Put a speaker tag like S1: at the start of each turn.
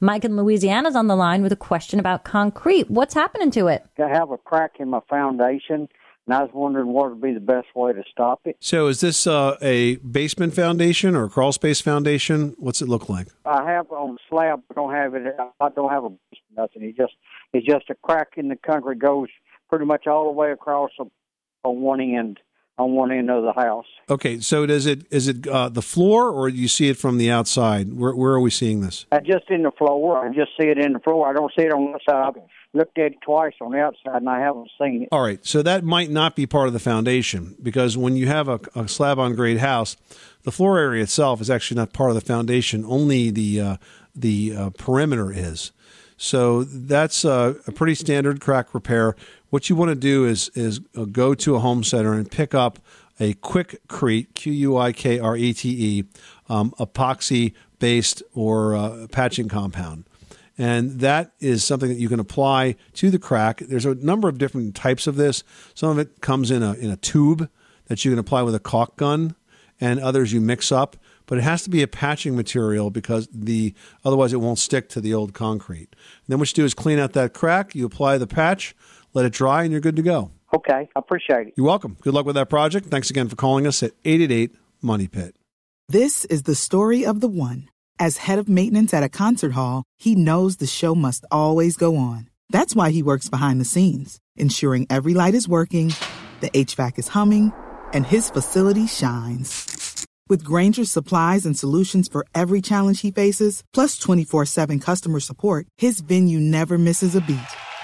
S1: Mike in Louisiana's on the line with a question about concrete. What's happening to it?
S2: I have a crack in my foundation, and I was wondering what would be the best way to stop it.
S3: So, is this uh, a basement foundation or a crawl space foundation? What's it look like?
S2: I have on the slab, I don't have it. I don't have a nothing. It's just it's just a crack in the concrete goes pretty much all the way across on one end on one end of the house.
S3: Okay, so does it is it uh, the floor or do you see it from the outside? Where where are we seeing this?
S2: I just in the floor. I just see it in the floor. I don't see it on the side. I've looked at it twice on the outside and I haven't seen it.
S3: All right, so that might not be part of the foundation because when you have a, a slab on grade house, the floor area itself is actually not part of the foundation. Only the uh, the uh, perimeter is. So that's a pretty standard crack repair. What you want to do is is uh, go to a home center and pick up a Quikrete Q U I K R E T E um, epoxy based or uh, patching compound. And that is something that you can apply to the crack. There's a number of different types of this. Some of it comes in a in a tube that you can apply with a caulk gun, and others you mix up but it has to be a patching material because the otherwise it won't stick to the old concrete. And then what you do is clean out that crack, you apply the patch, let it dry, and you're good to go.
S2: Okay, I appreciate it.
S3: You're welcome. Good luck with that project. Thanks again for calling us at 888 Money Pit.
S4: This is the story of the one. As head of maintenance at a concert hall, he knows the show must always go on. That's why he works behind the scenes, ensuring every light is working, the HVAC is humming, and his facility shines. With Grainger's supplies and solutions for every challenge he faces, plus 24 7 customer support, his venue never misses a beat.